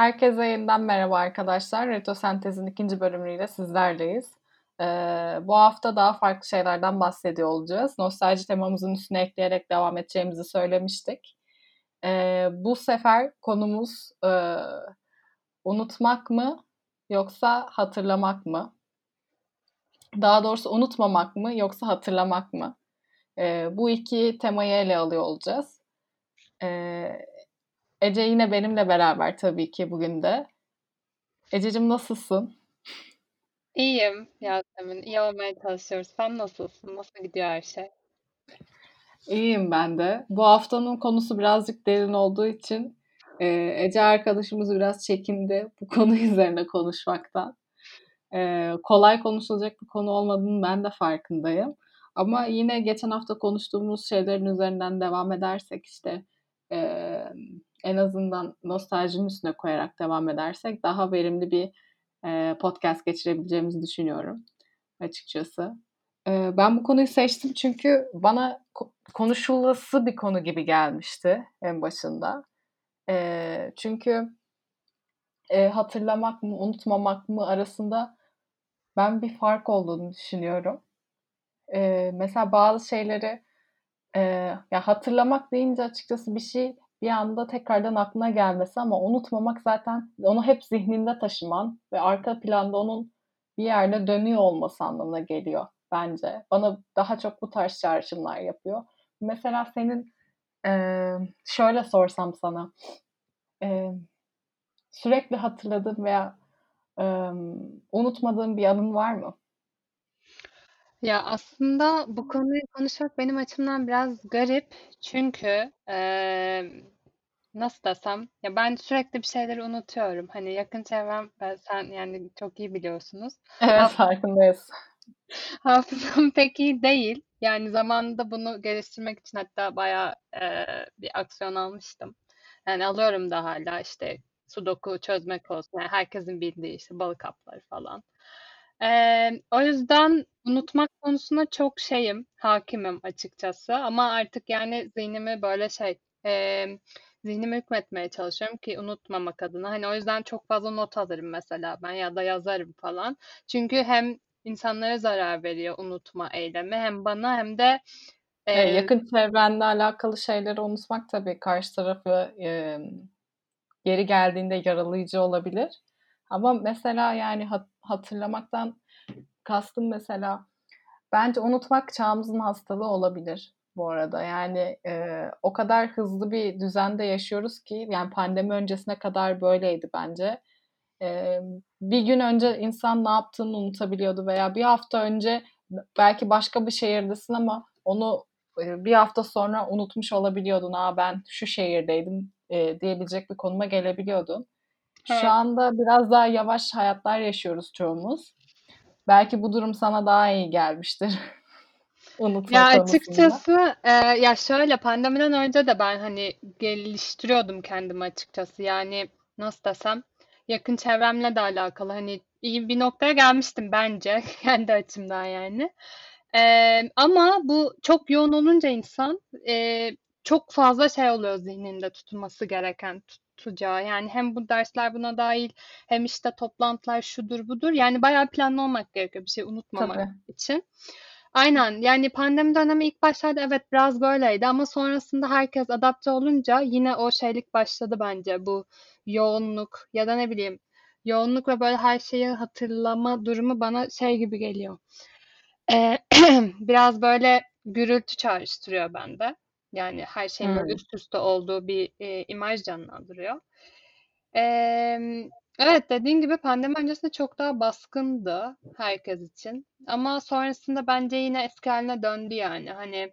Herkese yeniden merhaba arkadaşlar. Retrosentez'in ikinci bölümüyle sizlerleyiz. Ee, bu hafta daha farklı şeylerden bahsediyor olacağız. Nostalji temamızın üstüne ekleyerek devam edeceğimizi söylemiştik. Ee, bu sefer konumuz e, unutmak mı yoksa hatırlamak mı? Daha doğrusu unutmamak mı yoksa hatırlamak mı? Ee, bu iki temayı ele alıyor olacağız. Ee, Ece yine benimle beraber tabii ki bugün de. Ececiğim nasılsın? İyiyim Yasemin. İyi olmaya çalışıyoruz. Sen nasılsın? Nasıl gidiyor her şey? İyiyim ben de. Bu haftanın konusu birazcık derin olduğu için e, Ece arkadaşımız biraz çekindi bu konu üzerine konuşmaktan. E, kolay konuşulacak bir konu olmadığını ben de farkındayım. Ama yine geçen hafta konuştuğumuz şeylerin üzerinden devam edersek işte e, en azından nostaljinin üstüne koyarak devam edersek daha verimli bir e, podcast geçirebileceğimizi düşünüyorum açıkçası. E, ben bu konuyu seçtim çünkü bana konuşulası bir konu gibi gelmişti en başında. E, çünkü e, hatırlamak mı, unutmamak mı arasında ben bir fark olduğunu düşünüyorum. E, mesela bazı şeyleri e, ya hatırlamak deyince açıkçası bir şey bir anda tekrardan aklına gelmesi ama unutmamak zaten onu hep zihninde taşıman ve arka planda onun bir yerde dönüyor olması anlamına geliyor bence. Bana daha çok bu tarz çağrışımlar yapıyor. Mesela senin e, şöyle sorsam sana e, sürekli hatırladığın veya e, unutmadığın bir anın var mı? Ya aslında bu konuyu konuşmak benim açımdan biraz garip. Çünkü eee, nasıl desem ya ben sürekli bir şeyleri unutuyorum. Hani yakın çevrem ben sen yani çok iyi biliyorsunuz. Evet farkındayız. Hafızam pek iyi değil. Yani zamanında bunu geliştirmek için hatta bayağı eee, bir aksiyon almıştım. Yani alıyorum da hala işte sudoku çözmek olsun. Yani herkesin bildiği işte balık hapları falan. Eee, o yüzden unutmak konusunda çok şeyim, hakimim açıkçası. Ama artık yani zihnimi böyle şey, eee, zihnimi hükmetmeye çalışıyorum ki unutmamak adına. Hani o yüzden çok fazla not alırım mesela ben ya da yazarım falan. Çünkü hem insanlara zarar veriyor unutma eylemi hem bana hem de e, yakın çevrenle alakalı şeyleri unutmak tabii karşı tarafı e, geri geldiğinde yaralayıcı olabilir. Ama mesela yani hat, hatırlamaktan kastım mesela bence unutmak çağımızın hastalığı olabilir bu arada. Yani e, o kadar hızlı bir düzende yaşıyoruz ki yani pandemi öncesine kadar böyleydi bence. E, bir gün önce insan ne yaptığını unutabiliyordu veya bir hafta önce belki başka bir şehirdesin ama onu bir hafta sonra unutmuş olabiliyordun. Aa ben şu şehirdeydim e, diyebilecek bir konuma gelebiliyordun. Evet. Şu anda biraz daha yavaş hayatlar yaşıyoruz çoğumuz. Belki bu durum sana daha iyi gelmiştir. Unutma ya konusunda. açıkçası e, ya şöyle pandemiden önce de ben hani geliştiriyordum kendimi açıkçası. Yani nasıl desem yakın çevremle de alakalı hani iyi bir noktaya gelmiştim bence kendi açımdan yani. E, ama bu çok yoğun olunca insan e, çok fazla şey oluyor zihninde tutulması gereken tutacağı. Yani hem bu dersler buna dahil hem işte toplantılar şudur budur. Yani bayağı planlı olmak gerekiyor bir şey unutmamak Tabii. için. Aynen yani pandemi dönemi ilk başlarda evet biraz böyleydi ama sonrasında herkes adapte olunca yine o şeylik başladı bence bu yoğunluk ya da ne bileyim yoğunluk ve böyle her şeyi hatırlama durumu bana şey gibi geliyor. Ee, biraz böyle gürültü çağrıştırıyor bende. Yani her şeyin böyle üst üste olduğu bir e, imaj canlandırıyor. Ee, evet dediğin gibi pandemi öncesinde çok daha baskındı herkes için. Ama sonrasında bence yine eski haline döndü yani. Hani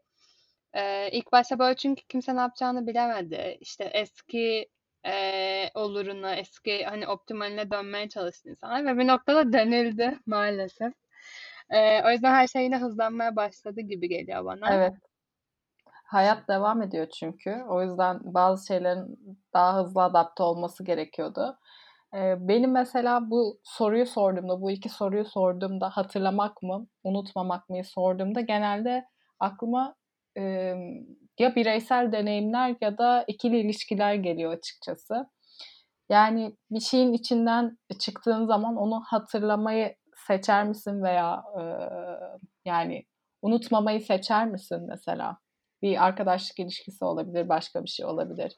e, ilk başta böyle çünkü kimse ne yapacağını bilemedi. İşte eski e, oluruna, eski hani optimaline dönmeye çalıştı insanlar ve bir noktada dönüldü maalesef. E, o yüzden her şey yine hızlanmaya başladı gibi geliyor bana. Evet. Hayat devam ediyor çünkü. O yüzden bazı şeylerin daha hızlı adapte olması gerekiyordu. benim mesela bu soruyu sorduğumda, bu iki soruyu sorduğumda hatırlamak mı, unutmamak mı sorduğumda genelde aklıma ya bireysel deneyimler ya da ikili ilişkiler geliyor açıkçası. Yani bir şeyin içinden çıktığın zaman onu hatırlamayı seçer misin veya e, yani unutmamayı seçer misin mesela? Bir arkadaşlık ilişkisi olabilir, başka bir şey olabilir.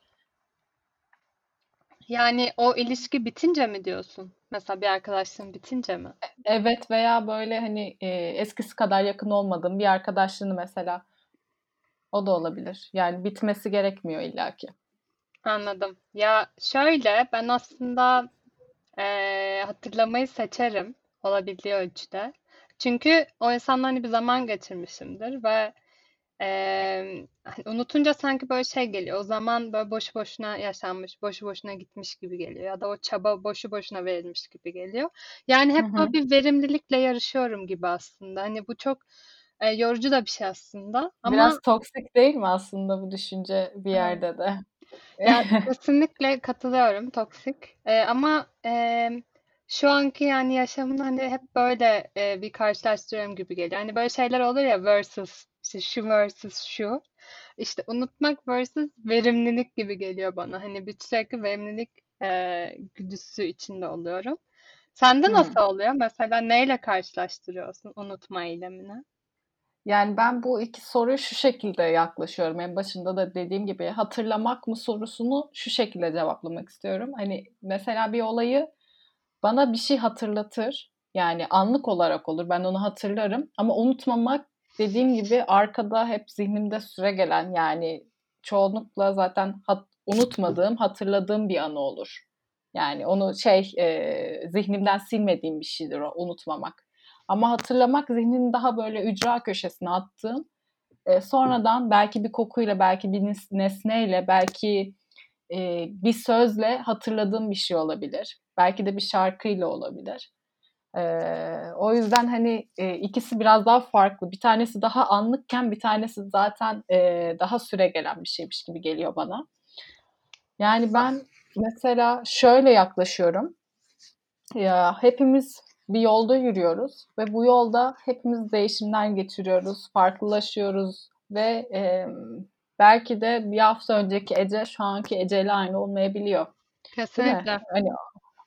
Yani o ilişki bitince mi diyorsun? Mesela bir arkadaşlığın bitince mi? Evet veya böyle hani e, eskisi kadar yakın olmadığın bir arkadaşlığını mesela o da olabilir. Yani bitmesi gerekmiyor illaki. Anladım. Ya şöyle ben aslında e, hatırlamayı seçerim olabildiği ölçüde. Çünkü o insanla hani bir zaman geçirmişimdir ve Hani unutunca sanki böyle şey geliyor. O zaman böyle boşu boşuna yaşanmış, boşu boşuna gitmiş gibi geliyor. Ya da o çaba boşu boşuna verilmiş gibi geliyor. Yani hep böyle bir verimlilikle yarışıyorum gibi aslında. Hani bu çok e, yorucu da bir şey aslında. Ama Biraz toksik değil mi aslında bu düşünce bir yerde de? ya kesinlikle katılıyorum toksik. E, ama e, şu anki yani yaşamın hani hep böyle e, bir karşılaştırıyorum gibi geliyor. Hani böyle şeyler olur ya versus işte şu versus şu. İşte unutmak versus verimlilik gibi geliyor bana. Hani bir sürekli verimlilik e, güdüsü içinde oluyorum. Sende hmm. nasıl oluyor? Mesela neyle karşılaştırıyorsun unutma eylemini? Yani ben bu iki soruyu şu şekilde yaklaşıyorum. En başında da dediğim gibi hatırlamak mı sorusunu şu şekilde cevaplamak istiyorum. Hani mesela bir olayı bana bir şey hatırlatır. Yani anlık olarak olur. Ben onu hatırlarım. Ama unutmamak dediğim gibi arkada hep zihnimde süre gelen yani çoğunlukla zaten hat, unutmadığım, hatırladığım bir anı olur. Yani onu şey e, zihnimden silmediğim bir şeydir o unutmamak. Ama hatırlamak zihnin daha böyle ücra köşesine attığım e, sonradan belki bir kokuyla, belki bir nesneyle, belki e, bir sözle hatırladığım bir şey olabilir. Belki de bir şarkıyla olabilir. E, o yüzden hani e, ikisi biraz daha farklı. Bir tanesi daha anlıkken bir tanesi zaten e, daha süre gelen bir şeymiş gibi geliyor bana. Yani ben mesela şöyle yaklaşıyorum. Ya hepimiz bir yolda yürüyoruz ve bu yolda hepimiz değişimden geçiriyoruz, farklılaşıyoruz ve e, belki de bir hafta önceki Ece şu anki Ece ile aynı olmayabiliyor. Kesinlikle. Hani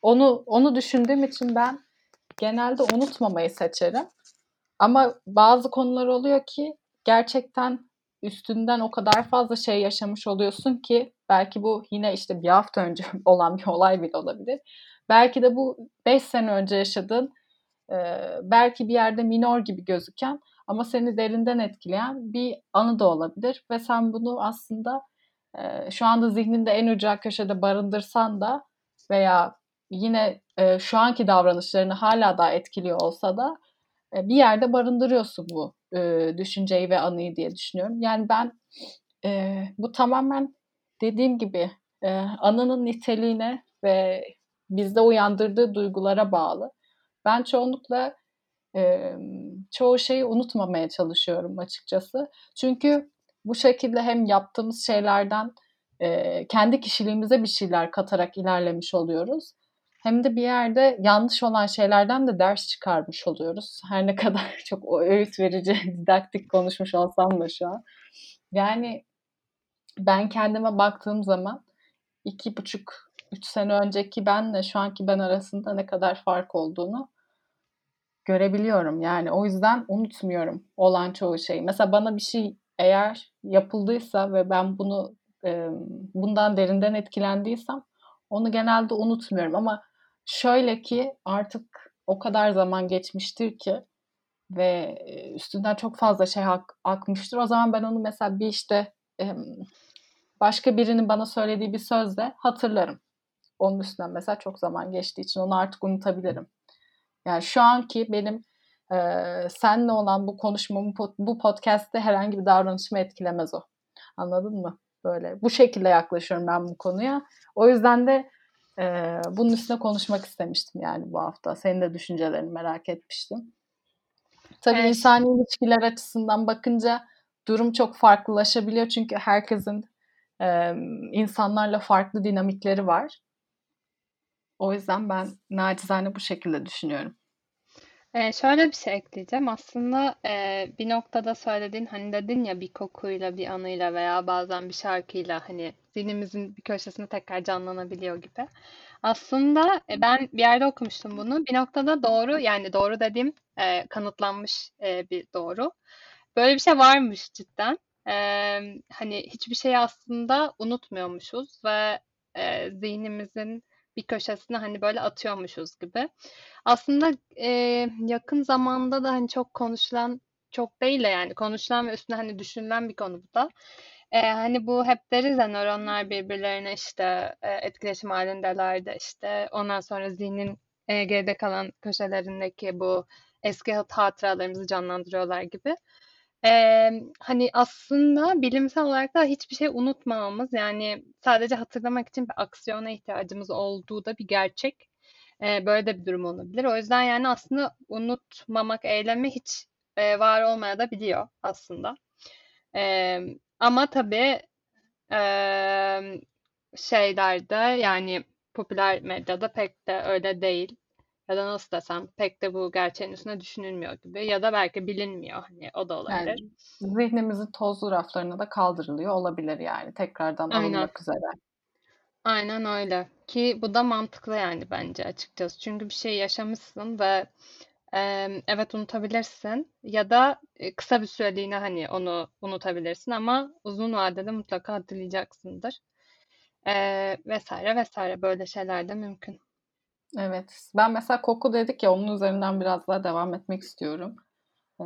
onu onu düşündüğüm için ben genelde unutmamayı seçerim. Ama bazı konular oluyor ki gerçekten üstünden o kadar fazla şey yaşamış oluyorsun ki belki bu yine işte bir hafta önce olan bir olay bile olabilir. Belki de bu 5 sene önce yaşadığın belki bir yerde minor gibi gözüken ama seni derinden etkileyen bir anı da olabilir ve sen bunu aslında şu anda zihninde en ücra köşede barındırsan da veya yine e, şu anki davranışlarını hala daha etkiliyor olsa da e, bir yerde barındırıyorsun bu e, düşünceyi ve anıyı diye düşünüyorum. Yani ben e, bu tamamen dediğim gibi e, anının niteliğine ve bizde uyandırdığı duygulara bağlı. Ben çoğunlukla e, çoğu şeyi unutmamaya çalışıyorum açıkçası. Çünkü bu şekilde hem yaptığımız şeylerden e, kendi kişiliğimize bir şeyler katarak ilerlemiş oluyoruz. Hem de bir yerde yanlış olan şeylerden de ders çıkarmış oluyoruz. Her ne kadar çok o öğüt verici, didaktik konuşmuş olsam da şu an. Yani ben kendime baktığım zaman iki buçuk, üç sene önceki benle şu anki ben arasında ne kadar fark olduğunu görebiliyorum. Yani o yüzden unutmuyorum olan çoğu şeyi. Mesela bana bir şey eğer yapıldıysa ve ben bunu bundan derinden etkilendiysem onu genelde unutmuyorum ama şöyle ki artık o kadar zaman geçmiştir ki ve üstünden çok fazla şey ak- akmıştır. O zaman ben onu mesela bir işte e, başka birinin bana söylediği bir sözle hatırlarım. Onun üstünden mesela çok zaman geçtiği için onu artık unutabilirim. Yani şu anki benim e, senle olan bu konuşmamı, bu podcast'te herhangi bir davranışımı etkilemez o. Anladın mı? Böyle bu şekilde yaklaşıyorum ben bu konuya. O yüzden de e, bunun üstüne konuşmak istemiştim yani bu hafta. Senin de düşüncelerini merak etmiştim. Tabii evet. insani ilişkiler açısından bakınca durum çok farklılaşabiliyor çünkü herkesin e, insanlarla farklı dinamikleri var. O yüzden ben nacizane bu şekilde düşünüyorum. Ee, şöyle bir şey ekleyeceğim. Aslında e, bir noktada söylediğin hani dedin ya bir kokuyla, bir anıyla veya bazen bir şarkıyla hani zihnimizin bir köşesinde tekrar canlanabiliyor gibi. Aslında e, ben bir yerde okumuştum bunu. Bir noktada doğru yani doğru dediğim e, kanıtlanmış e, bir doğru. Böyle bir şey varmış cidden. E, hani hiçbir şeyi aslında unutmuyormuşuz ve e, zihnimizin bir köşesine hani böyle atıyormuşuz gibi. Aslında e, yakın zamanda da hani çok konuşulan çok değil de yani konuşulan ve üstüne hani düşünülen bir konu bu da. E, hani bu hep deriz ya nöronlar birbirlerine işte e, etkileşim halindeler de işte ondan sonra zihnin e, geride kalan köşelerindeki bu eski hatıralarımızı canlandırıyorlar gibi. Ee, hani aslında bilimsel olarak da hiçbir şey unutmamamız yani sadece hatırlamak için bir aksiyona ihtiyacımız olduğu da bir gerçek. Ee, böyle de bir durum olabilir. O yüzden yani aslında unutmamak eylemi hiç e, var olmaya da biliyor aslında. Ee, ama tabii e, şeylerde yani popüler medyada pek de öyle değil ya da nasıl desem pek de bu gerçeğin üstüne düşünülmüyor gibi ya da belki bilinmiyor hani o da olabilir. Yani zihnimizin tozlu raflarına da kaldırılıyor olabilir yani tekrardan Aynen. alınmak üzere. Aynen öyle ki bu da mantıklı yani bence açıkçası çünkü bir şey yaşamışsın ve e, evet unutabilirsin ya da kısa bir süreliğine hani onu unutabilirsin ama uzun vadede mutlaka hatırlayacaksındır e, vesaire vesaire böyle şeyler de mümkün. Evet. Ben mesela koku dedik ya onun üzerinden biraz daha devam etmek istiyorum.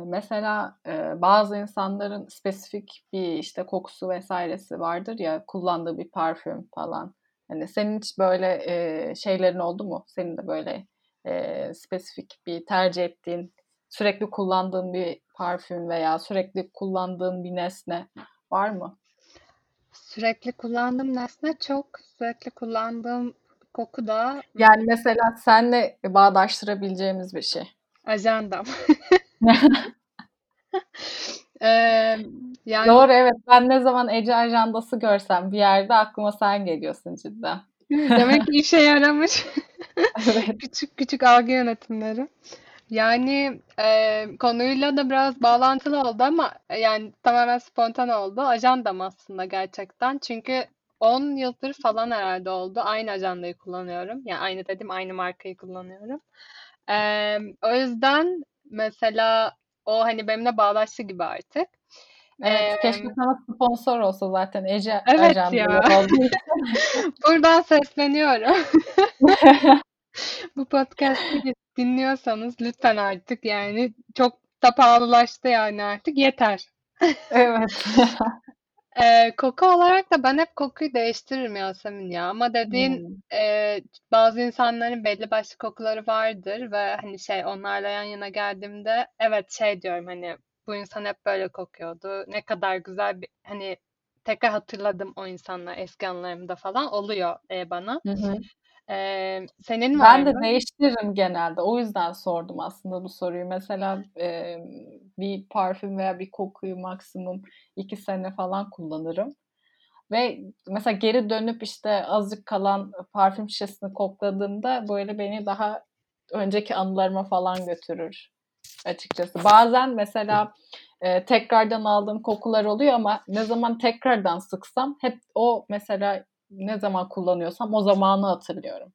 Mesela bazı insanların spesifik bir işte kokusu vesairesi vardır ya kullandığı bir parfüm falan. Hani senin hiç böyle şeylerin oldu mu? Senin de böyle spesifik bir tercih ettiğin, sürekli kullandığın bir parfüm veya sürekli kullandığın bir nesne var mı? Sürekli kullandığım nesne çok. Sürekli kullandığım Koku da Yani mesela senle bağdaştırabileceğimiz bir şey. ajandam. Eee, yani Doğru evet. Ben ne zaman Ece ajandası görsem bir yerde aklıma sen geliyorsun cidden. Demek ki işe yaramış. Evet. Küçük küçük algı yönetimleri. Yani e, konuyla da biraz bağlantılı oldu ama yani tamamen spontan oldu. Ajandam aslında gerçekten. Çünkü 10 yıldır falan herhalde oldu. Aynı ajandayı kullanıyorum. Yani aynı dedim aynı markayı kullanıyorum. Ee, o yüzden mesela o hani benimle bağlaştı gibi artık. Evet, ee, keşke sana sponsor olsa zaten Ece evet ya. Buradan sesleniyorum. Bu podcast'ı dinliyorsanız lütfen artık yani çok da pahalılaştı yani artık yeter. evet. Eee, koku olarak da ben hep kokuyu değiştiririm Yasemin ya. Ama dediğin Hımm. eee, bazı insanların belli başlı kokuları vardır ve hani şey onlarla yan yana geldiğimde evet şey diyorum hani bu insan hep böyle kokuyordu. Ne kadar güzel bir hani tekrar hatırladım o insanla eski anılarımda falan oluyor eee, bana. Hı hı. Eee, senin var Ben de değiştiririm genelde. O yüzden sordum aslında bu soruyu. Mesela, emm, bir parfüm veya bir kokuyu maksimum 2 sene falan kullanırım ve mesela geri dönüp, işte, azıcık kalan parfüm şişesini kokladığımda, böyle, beni daha önceki anılarıma falan götürür açıkçası. Bazen mesela, eee, tekrardan aldığım kokular oluyor ama ne zaman tekrardan sıksam hep o mesela ne zaman kullanıyorsam o zamanı hatırlıyorum.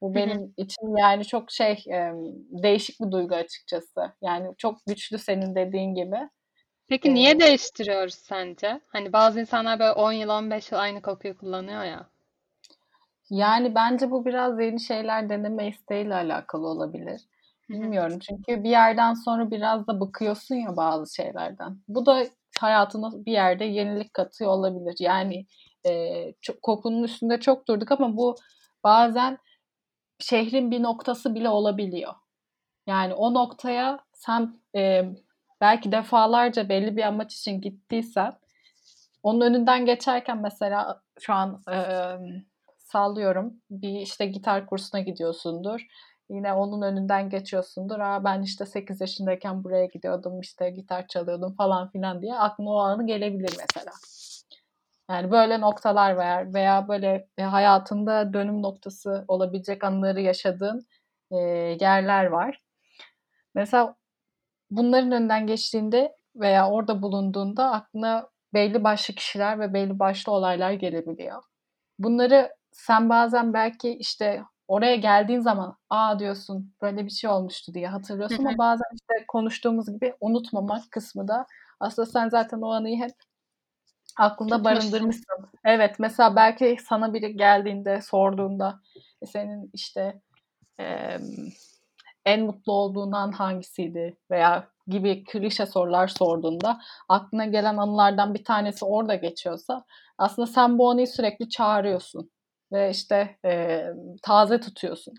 Bu benim için yani çok şey değişik bir duygu açıkçası. Yani çok güçlü senin dediğin gibi. Peki ee, niye değiştiriyoruz sence? Hani bazı insanlar böyle 10 yıl 15 yıl aynı kokuyu kullanıyor ya. Yani bence bu biraz yeni şeyler deneme isteğiyle alakalı olabilir. Bilmiyorum çünkü bir yerden sonra biraz da bıkıyorsun ya bazı şeylerden. Bu da hayatına bir yerde yenilik katıyor olabilir. Yani e, çok, kokunun üstünde çok durduk ama bu bazen şehrin bir noktası bile olabiliyor. Yani o noktaya sen e, belki defalarca belli bir amaç için gittiysen onun önünden geçerken mesela şu an e, sallıyorum bir işte gitar kursuna gidiyorsundur. Yine onun önünden geçiyorsundur. Aa ben işte 8 yaşındayken buraya gidiyordum işte gitar çalıyordum falan filan diye aklına o anı gelebilir mesela. Yani böyle noktalar veya veya böyle e, hayatında dönüm noktası olabilecek anları yaşadığın e, yerler var. Mesela bunların önünden geçtiğinde veya orada bulunduğunda aklına belli başlı kişiler ve belli başlı olaylar gelebiliyor. Bunları sen bazen belki işte oraya geldiğin zaman aa diyorsun böyle bir şey olmuştu diye hatırlıyorsun ama bazen işte konuştuğumuz gibi unutmamak kısmı da aslında sen zaten o anıyı hep aklında barındırmışsın. Evet mesela belki sana biri geldiğinde sorduğunda e, senin işte e, en mutlu olduğun an hangisiydi veya gibi klişe sorular sorduğunda aklına gelen anılardan bir tanesi orada geçiyorsa aslında sen bu anıyı sürekli çağırıyorsun ve işte e, taze tutuyorsun.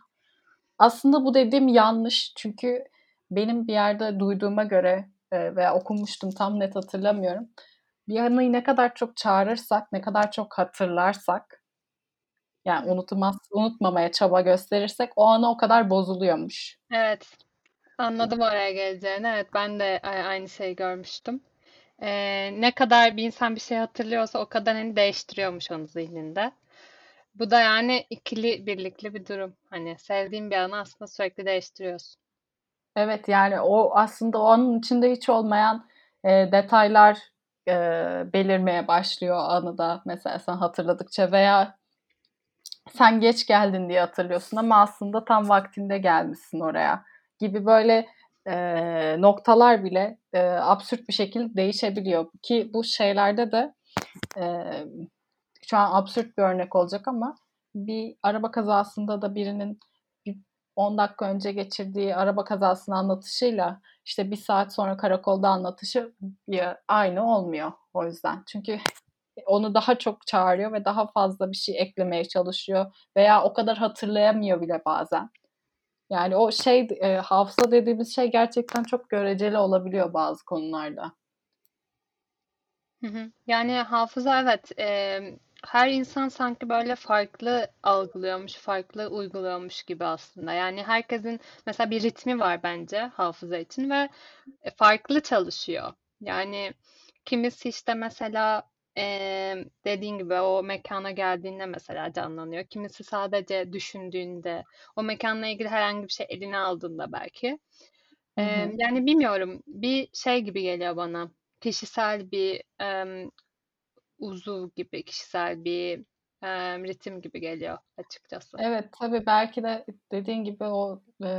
Aslında bu dediğim yanlış çünkü benim bir yerde duyduğuma göre e, veya okumuştum tam net hatırlamıyorum. Bir anıyı ne kadar çok çağırırsak, ne kadar çok hatırlarsak yani unutmaz, unutmamaya çaba gösterirsek o ana o kadar bozuluyormuş. Evet. Anladım oraya geleceğini. Evet ben de aynı şeyi görmüştüm. Ee, ne kadar bir insan bir şey hatırlıyorsa o kadar hani değiştiriyormuş onu zihninde. Bu da yani ikili birlikli bir durum. Hani sevdiğin bir anı aslında sürekli değiştiriyorsun. Evet yani o aslında o anın içinde hiç olmayan e, detaylar e, belirmeye başlıyor anıda mesela sen hatırladıkça veya sen geç geldin diye hatırlıyorsun ama aslında tam vaktinde gelmişsin oraya gibi böyle e, noktalar bile e, absürt bir şekilde değişebiliyor ki bu şeylerde de e, şu an absürt bir örnek olacak ama bir araba kazasında da birinin bir 10 dakika önce geçirdiği araba kazasını anlatışıyla işte bir saat sonra karakolda anlatışı aynı olmuyor o yüzden. Çünkü onu daha çok çağırıyor ve daha fazla bir şey eklemeye çalışıyor veya o kadar hatırlayamıyor bile bazen. Yani o şey e, hafıza dediğimiz şey gerçekten çok göreceli olabiliyor bazı konularda. Yani hafıza evet e, her insan sanki böyle farklı algılıyormuş, farklı uyguluyormuş gibi aslında. Yani herkesin mesela bir ritmi var bence hafıza için ve e, farklı çalışıyor. Yani kimisi işte mesela e, dediğin gibi o mekana geldiğinde mesela canlanıyor. Kimisi sadece düşündüğünde, o mekanla ilgili herhangi bir şey eline aldığında belki. E, yani bilmiyorum, bir şey gibi geliyor bana. Kişisel bir e, uzuv gibi, kişisel bir e, ritim gibi geliyor açıkçası. Evet, tabii belki de dediğin gibi o e,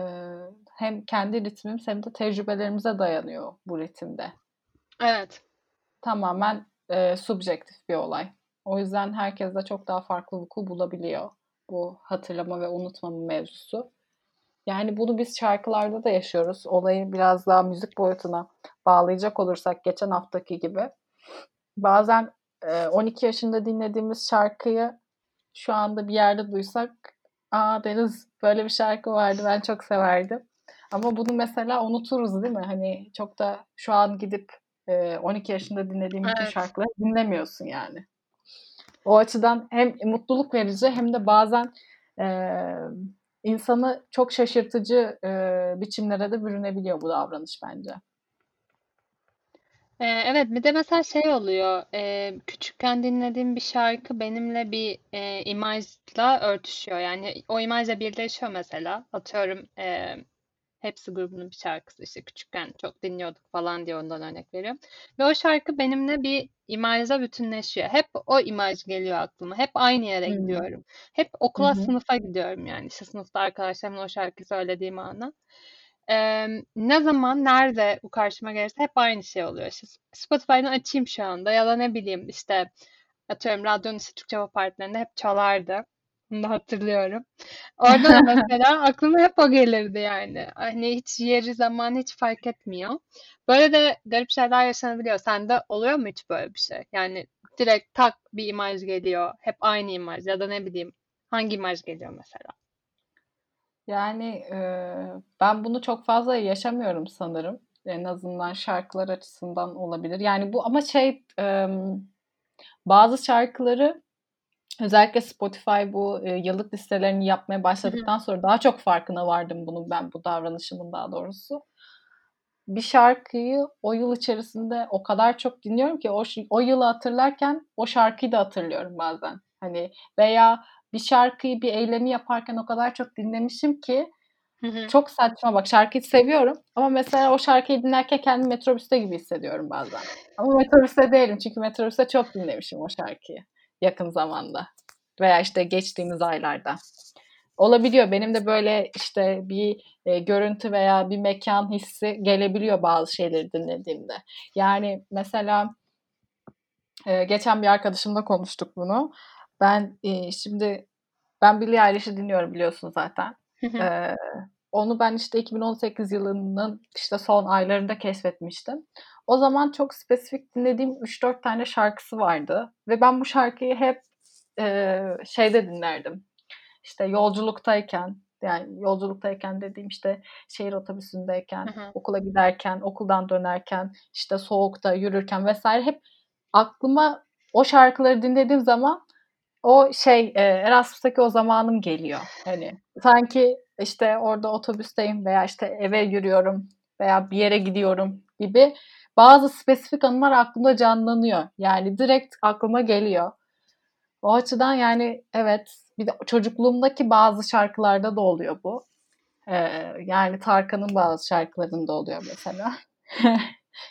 hem kendi ritmimiz hem de tecrübelerimize dayanıyor bu ritimde. Evet. Tamamen e, subjektif bir olay. O yüzden herkes de çok daha farklı vuku bulabiliyor bu hatırlama ve unutmama mevzusu. Yani bunu biz şarkılarda da yaşıyoruz. Olayı biraz daha müzik boyutuna bağlayacak olursak geçen haftaki gibi. Bazen 12 yaşında dinlediğimiz şarkıyı şu anda bir yerde duysak aa deriz böyle bir şarkı vardı ben çok severdim. Ama bunu mesela unuturuz değil mi? Hani çok da şu an gidip 12 yaşında dinlediğim evet. bütün şarkıları dinlemiyorsun yani. O açıdan hem mutluluk verici hem de bazen e, insanı çok şaşırtıcı e, biçimlere de bürünebiliyor bu davranış bence. Ee, evet bir de mesela şey oluyor e, küçükken dinlediğim bir şarkı benimle bir e, imajla örtüşüyor yani o imajla birleşiyor mesela atıyorum e, Hepsi grubunun bir şarkısı işte küçükken çok dinliyorduk falan diye ondan örnek veriyorum. Ve o şarkı benimle bir imajla bütünleşiyor. Hep o imaj geliyor aklıma. Hep aynı yere hmm. gidiyorum. Hep okula, hmm. sınıfa gidiyorum yani. İşte sınıfta arkadaşlarımla o şarkıyı söylediğim ana. Ee, ne zaman, nerede bu karşıma gelirse hep aynı şey oluyor. İşte Spotify'dan açayım şu anda ya da ne bileyim işte atıyorum radyonun işte Türkçe partilerinde hep çalardı. Bunu da hatırlıyorum. Orada da mesela aklıma hep o gelirdi yani. Hani hiç yeri zaman hiç fark etmiyor. Böyle de garip şeyler yaşanabiliyor. Sende oluyor mu hiç böyle bir şey? Yani direkt tak bir imaj geliyor. Hep aynı imaj ya da ne bileyim hangi imaj geliyor mesela? Yani e, ben bunu çok fazla yaşamıyorum sanırım. En azından şarkılar açısından olabilir. Yani bu ama şey e, bazı şarkıları Özellikle Spotify bu e, yıllık listelerini yapmaya başladıktan sonra daha çok farkına vardım bunun ben bu davranışımın daha doğrusu. Bir şarkıyı o yıl içerisinde o kadar çok dinliyorum ki o o yılı hatırlarken o şarkıyı da hatırlıyorum bazen. Hani veya bir şarkıyı bir eylemi yaparken o kadar çok dinlemişim ki Çok saçma bak şarkıyı seviyorum ama mesela o şarkıyı dinlerken kendimi metrobüste gibi hissediyorum bazen. Ama metrobüste değilim çünkü metrobüste çok dinlemişim o şarkıyı yakın zamanda veya işte geçtiğimiz aylarda. Olabiliyor. Benim de böyle işte bir e, görüntü veya bir mekan hissi gelebiliyor bazı şeyleri dinlediğimde. Yani mesela e, geçen bir arkadaşımla konuştuk bunu. Ben e, şimdi ben Billie Eilish'i dinliyorum biliyorsun zaten. ee, onu ben işte 2018 yılının işte son aylarında keşfetmiştim. O zaman çok spesifik dinlediğim 3-4 tane şarkısı vardı. Ve ben bu şarkıyı hep e, şeyde dinlerdim. İşte yolculuktayken, yani yolculuktayken dediğim işte şehir otobüsündeyken, hı hı. okula giderken, okuldan dönerken, işte soğukta yürürken vesaire hep aklıma o şarkıları dinlediğim zaman o şey e, Erasmus'taki o zamanım geliyor. Hani sanki işte orada otobüsteyim veya işte eve yürüyorum veya bir yere gidiyorum gibi bazı spesifik anılar aklımda canlanıyor. Yani direkt aklıma geliyor. O açıdan yani evet bir de çocukluğumdaki bazı şarkılarda da oluyor bu. Ee, yani Tarkan'ın bazı şarkılarında oluyor mesela.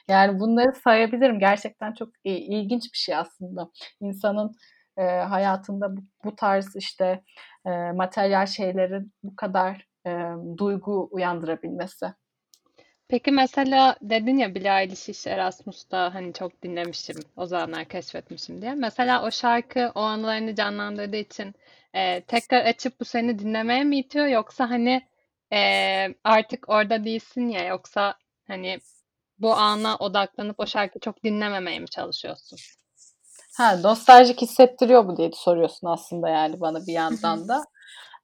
yani bunları sayabilirim. Gerçekten çok ilginç bir şey aslında. İnsanın e, hayatında bu, bu tarz işte e, materyal şeylerin bu kadar e, duygu uyandırabilmesi. Peki mesela dedin ya Billie Eilish işte Erasmus'ta hani çok dinlemişim, o zamanlar keşfetmişim diye. Mesela o şarkı o anılarını canlandırdığı için e, tekrar açıp bu seni dinlemeye mi itiyor yoksa hani e, artık orada değilsin ya yoksa hani bu ana odaklanıp o şarkıyı çok dinlememeye mi çalışıyorsun? Ha, nostaljik hissettiriyor mu diye soruyorsun aslında yani bana bir yandan da.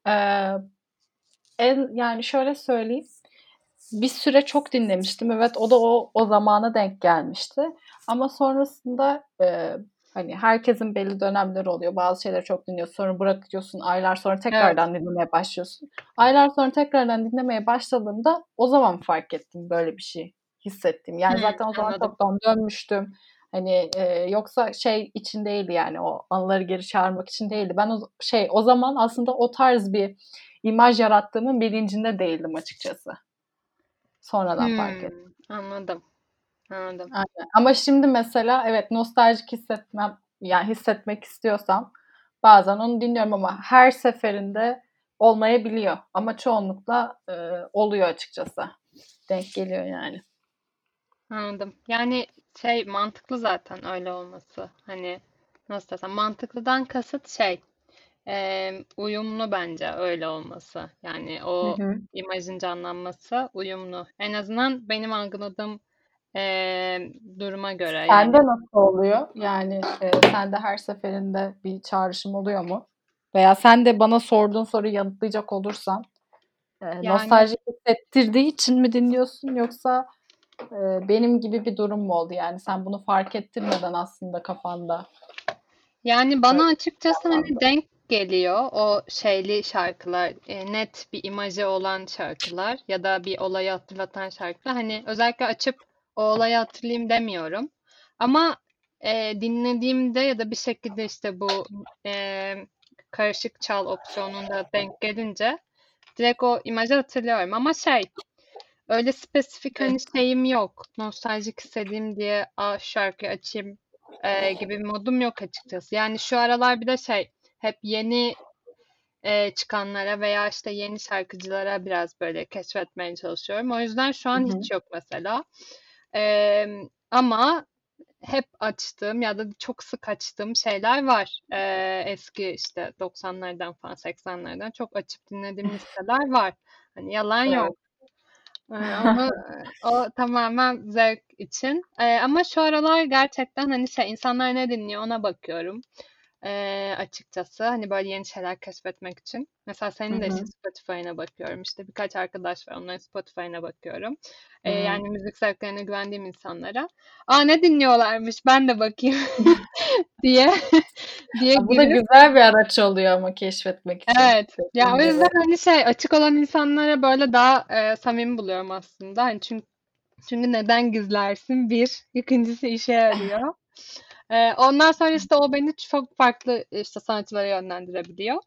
Ee, en yani şöyle söyleyeyim. Bir süre çok dinlemiştim. Evet o da o o zamana denk gelmişti. Ama sonrasında e, hani herkesin belli dönemleri oluyor. Bazı şeyleri çok dinliyorsun. Sonra bırakıyorsun. Aylar sonra tekrardan evet. dinlemeye başlıyorsun. Aylar sonra tekrardan dinlemeye başladığımda o zaman fark ettim böyle bir şey hissettim. Yani zaten o zaman anladım. çoktan dönmüştüm. Hani e, yoksa şey için değildi yani o anıları geri çağırmak için değildi. Ben o şey o zaman aslında o tarz bir imaj yarattığımın bilincinde değildim açıkçası. Sonradan hmm, fark ettim. Anladım. Anladım. Aynen. Ama şimdi mesela evet nostaljik hissetmem yani hissetmek istiyorsam bazen onu dinliyorum ama her seferinde olmayabiliyor. Ama çoğunlukla e, oluyor açıkçası. Denk geliyor yani. Anladım. Yani şey mantıklı zaten öyle olması. Hani nasıl desem mantıklıdan kasıt şey e, uyumlu bence öyle olması. Yani o hı hı. imajın canlanması uyumlu. En azından benim algıladığım e, duruma göre. Sende yani. nasıl oluyor? Yani e, sende her seferinde bir çağrışım oluyor mu? Veya sen de bana sorduğun soruyu yanıtlayacak olursan e, yani, nostaljik hissettirdiği için mi dinliyorsun yoksa benim gibi bir durum mu oldu yani sen bunu fark ettirmeden aslında kafanda? Yani bana açıkçası hani denk geliyor o şeyli şarkılar, e, net bir imajı olan şarkılar ya da bir olayı hatırlatan şarkılar. Hani özellikle açıp o olayı hatırlayayım demiyorum. Ama e, dinlediğimde ya da bir şekilde işte bu e, karışık çal opsiyonunda denk gelince direkt o imajı hatırlıyorum. Ama şey Öyle spesifik hani şeyim yok. Nostaljik istediğim diye a şarkı açayım e, gibi bir modum yok açıkçası. Yani şu aralar bir de şey hep yeni e, çıkanlara veya işte yeni şarkıcılara biraz böyle keşfetmeye çalışıyorum. O yüzden şu an Hı-hı. hiç yok mesela. E, ama hep açtığım ya da çok sık açtığım şeyler var. E, eski işte 90'lardan falan 80'lerden çok açıp dinlediğim listeler var. Hani yalan evet. yok. Ama o tamamen zevk için. Ee, ama şu aralar gerçekten hani şey insanlar ne dinliyor ona bakıyorum. Ee, açıkçası hani böyle yeni şeyler keşfetmek için. Mesela senin de işte Spotify'ına bakıyorum. İşte birkaç arkadaş var onların Spotify'ına bakıyorum. Ee, yani müzik zevklerine güvendiğim insanlara. Aa ne dinliyorlarmış ben de bakayım diye diye Bu da güzel bir araç oluyor ama keşfetmek için. Evet. Ya o yüzden hani şey açık olan insanlara böyle daha e, samimi buluyorum aslında. Hani çünkü çünkü neden gizlersin? Bir. İkincisi işe yarıyor. Ee, ondan sonra işte o beni çok farklı işte sanatçılara yönlendirebiliyor.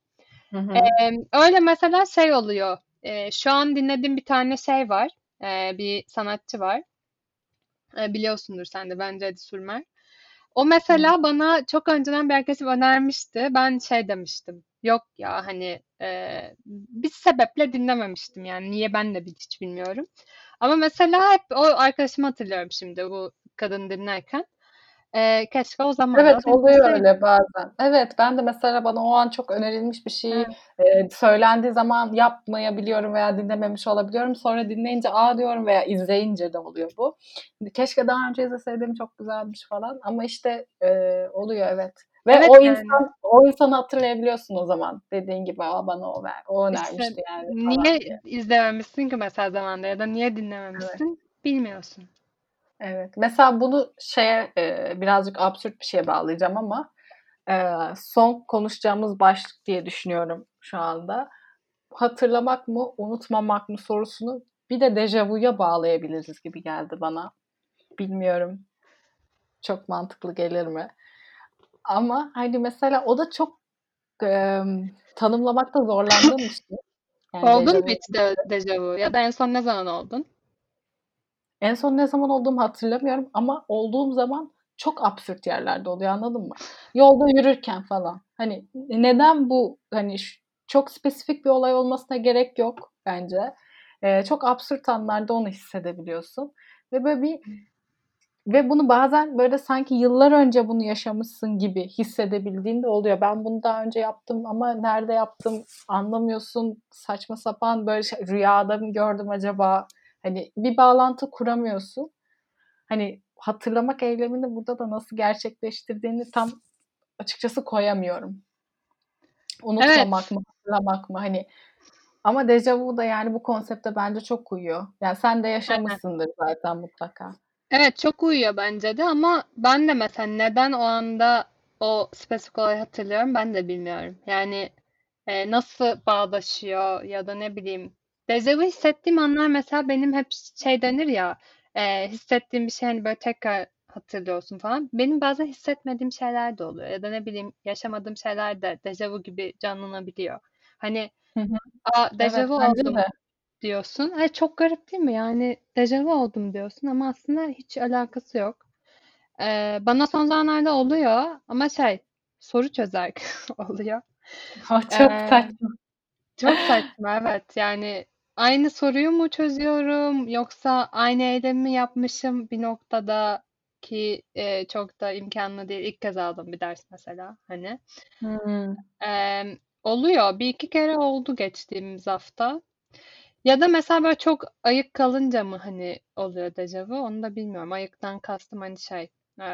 Hı hı. Ee, öyle mesela şey oluyor. e, şu an dinlediğim bir tane şey var. E, bir sanatçı var. E, biliyorsundur sen de bence Edi Sürmer. O mesela hmm. bana çok önceden bir arkadaşım önermişti. Ben şey demiştim. Yok ya hani e, bir sebeple dinlememiştim yani. Niye ben de hiç bilmiyorum. Ama mesela hep o arkadaşımı hatırlıyorum şimdi bu kadın dinlerken. Eee, keşke o zaman Evet, oluyor öyle bazen. Evet, ben de mesela bana o an çok önerilmiş bir şey, Evet. eee, söylendiği zaman yapmayabiliyorum veya dinlememiş olabiliyorum. Sonra dinleyince, "A!" diyorum veya izleyince de oluyor bu. Keşke daha önce izleseydim, çok güzelmiş falan ama işte, eee, oluyor evet. Ve Evet, o yani. insan o insanı hatırlayabiliyorsun o zaman. Dediğin gibi, "A, bana o ver o İşte önermişti yani." niye diye. izlememişsin ki mesela zamanında ya da niye Evet. dinlememişsin bilmiyorsun. Evet. Mesela bunu şeye e, birazcık absürt bir şeye bağlayacağım ama e, son konuşacağımız başlık diye düşünüyorum şu anda. Hatırlamak mı, unutmamak mı sorusunu bir de dejavuya bağlayabiliriz gibi geldi bana. Bilmiyorum. Çok mantıklı gelir mi? Ama hani mesela o da çok e, tanımlamakta zorlandığım bir şey. Yani Oldun mu hiç de dejavu? Ya da en son ne zaman oldun? En son ne zaman olduğumu hatırlamıyorum ama olduğum zaman çok absürt yerlerde oluyor anladın mı? Yolda yürürken falan. Hani neden bu hani çok spesifik bir olay olmasına gerek yok bence. Ee, çok absürt anlarda onu hissedebiliyorsun. Ve böyle bir ve bunu bazen böyle sanki yıllar önce bunu yaşamışsın gibi hissedebildiğin de oluyor. Ben bunu daha önce yaptım ama nerede yaptım anlamıyorsun. Saçma sapan böyle şey, rüyada mı gördüm acaba? Hani bir bağlantı kuramıyorsun. Hani hatırlamak eylemini burada da nasıl gerçekleştirdiğini tam açıkçası koyamıyorum. Unutmamak evet. mı, hatırlamak mı? Hani ama dejavu da yani bu konsepte bence çok uyuyor. Yani sen de yaşamışsındır evet. zaten mutlaka. Evet çok uyuyor bence de ama ben de mesela neden o anda o spesifik olayı hatırlıyorum ben de bilmiyorum. Yani e, nasıl bağdaşıyor ya da ne bileyim Dejavu hissettiğim anlar mesela benim hep şey denir ya e, hissettiğim bir şey hani böyle tekrar hatırlıyorsun falan. Benim bazen hissetmediğim şeyler de oluyor ya da ne bileyim yaşamadığım şeyler de dejavu gibi canlanabiliyor. Hani hı hı. Aa, dejavu evet, oldum de. diyorsun. Ay, çok garip değil mi? Yani dejavu oldum diyorsun ama aslında hiç alakası yok. Ee, bana son zamanlarda oluyor ama şey soru çözer oluyor. Oh, çok ee, saçma. Çok saçma evet yani Aynı soruyu mu çözüyorum yoksa aynı eylemi yapmışım bir noktada ki e, çok da imkanlı değil. İlk kez aldım bir ders mesela hani. Hmm. E, oluyor. Bir iki kere oldu geçtiğimiz hafta. Ya da mesela böyle çok ayık kalınca mı hani oluyor dejavu onu da bilmiyorum. Ayıktan kastım hani şey e,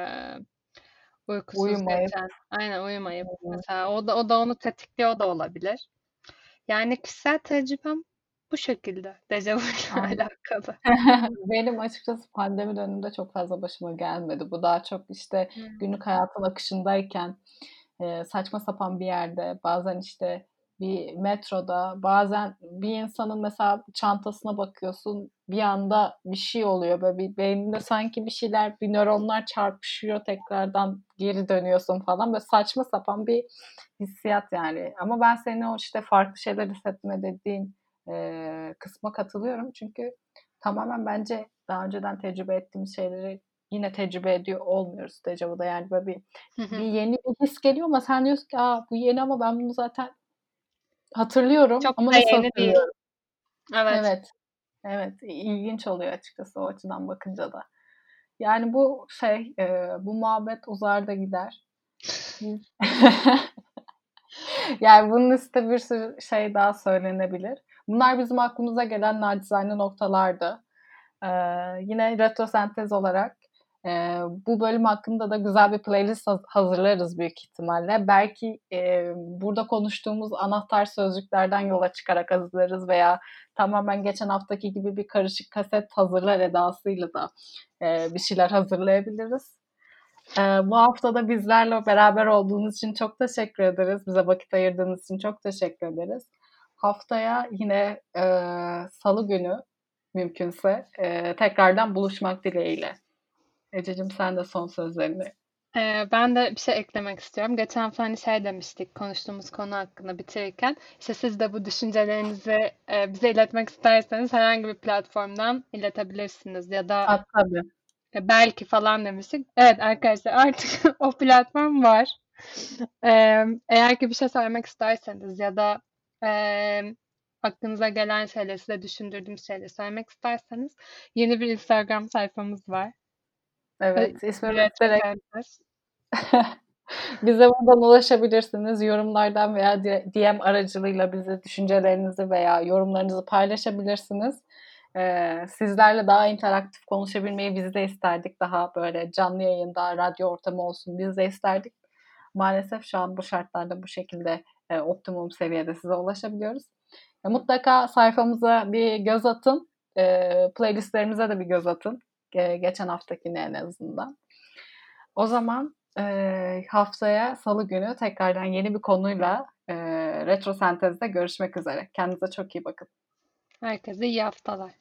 uykusuz uyumayıp. geçen. Aynen uyumayıp. Mesela o da, o da onu tetikliyor da olabilir. Yani kişisel tecrübem bu şekilde dejavu ile alakalı. Benim açıkçası pandemi döneminde çok fazla başıma gelmedi. Bu daha çok işte hmm. günlük hayatın akışındayken e, saçma sapan bir yerde bazen işte bir metroda bazen bir insanın mesela çantasına bakıyorsun bir anda bir şey oluyor böyle bir beyninde sanki bir şeyler bir nöronlar çarpışıyor tekrardan geri dönüyorsun falan böyle saçma sapan bir hissiyat yani ama ben senin o işte farklı şeyler hissetme dediğin e, kısma katılıyorum. Çünkü tamamen bence daha önceden tecrübe ettiğimiz şeyleri yine tecrübe ediyor olmuyoruz dejavuda. Yani böyle bir, bir yeni bir his geliyor ama sen diyorsun ki Aa, bu yeni ama ben bunu zaten hatırlıyorum Çok ama nasıl hatırlıyorum? Evet. evet. Evet. ilginç oluyor açıkçası o açıdan bakınca da. Yani bu şey, e, bu muhabbet uzar da gider. yani bunun üstüne bir sürü şey daha söylenebilir. Bunlar bizim aklımıza gelen nacizane noktalardı. Ee, yine retrosentez olarak e, bu bölüm hakkında da güzel bir playlist hazırlarız büyük ihtimalle. Belki e, burada konuştuğumuz anahtar sözcüklerden yola çıkarak hazırlarız veya tamamen geçen haftaki gibi bir karışık kaset hazırlar edasıyla da e, bir şeyler hazırlayabiliriz. E, bu hafta da bizlerle beraber olduğunuz için çok teşekkür ederiz. Bize vakit ayırdığınız için çok teşekkür ederiz. Haftaya yine e, salı günü mümkünse e, tekrardan buluşmak dileğiyle. Ececiğim sen de son sözlerini Ee, ben de bir şey eklemek istiyorum. Geçen hafta hani şey demiştik konuştuğumuz konu hakkında bitirirken. İşte siz de bu düşüncelerinizi e, bize iletmek isterseniz herhangi bir platformdan iletebilirsiniz ya da Ha, tabii. e, belki falan demiştik. Evet arkadaşlar artık o platform var. Eğer ki bir şey söylemek isterseniz ya da e, aklınıza gelen şeyleri size düşündürdüğüm şeyleri söylemek isterseniz yeni bir Instagram sayfamız var. Evet, ismimiz direkt Bize buradan ulaşabilirsiniz. Yorumlardan veya DM aracılığıyla bize düşüncelerinizi veya yorumlarınızı paylaşabilirsiniz. Ee, sizlerle daha interaktif konuşabilmeyi biz de isterdik. Daha böyle canlı yayında, radyo ortamı olsun biz de isterdik. Maalesef şu an bu şartlarda bu şekilde e, optimum seviyede size ulaşabiliyoruz. E, mutlaka sayfamıza bir göz atın. E, playlistlerimize de bir göz atın. E, geçen haftakine en azından. O zaman e, haftaya salı günü tekrardan yeni bir konuyla e, retro sentezde görüşmek üzere. Kendinize çok iyi bakın. Herkese iyi haftalar.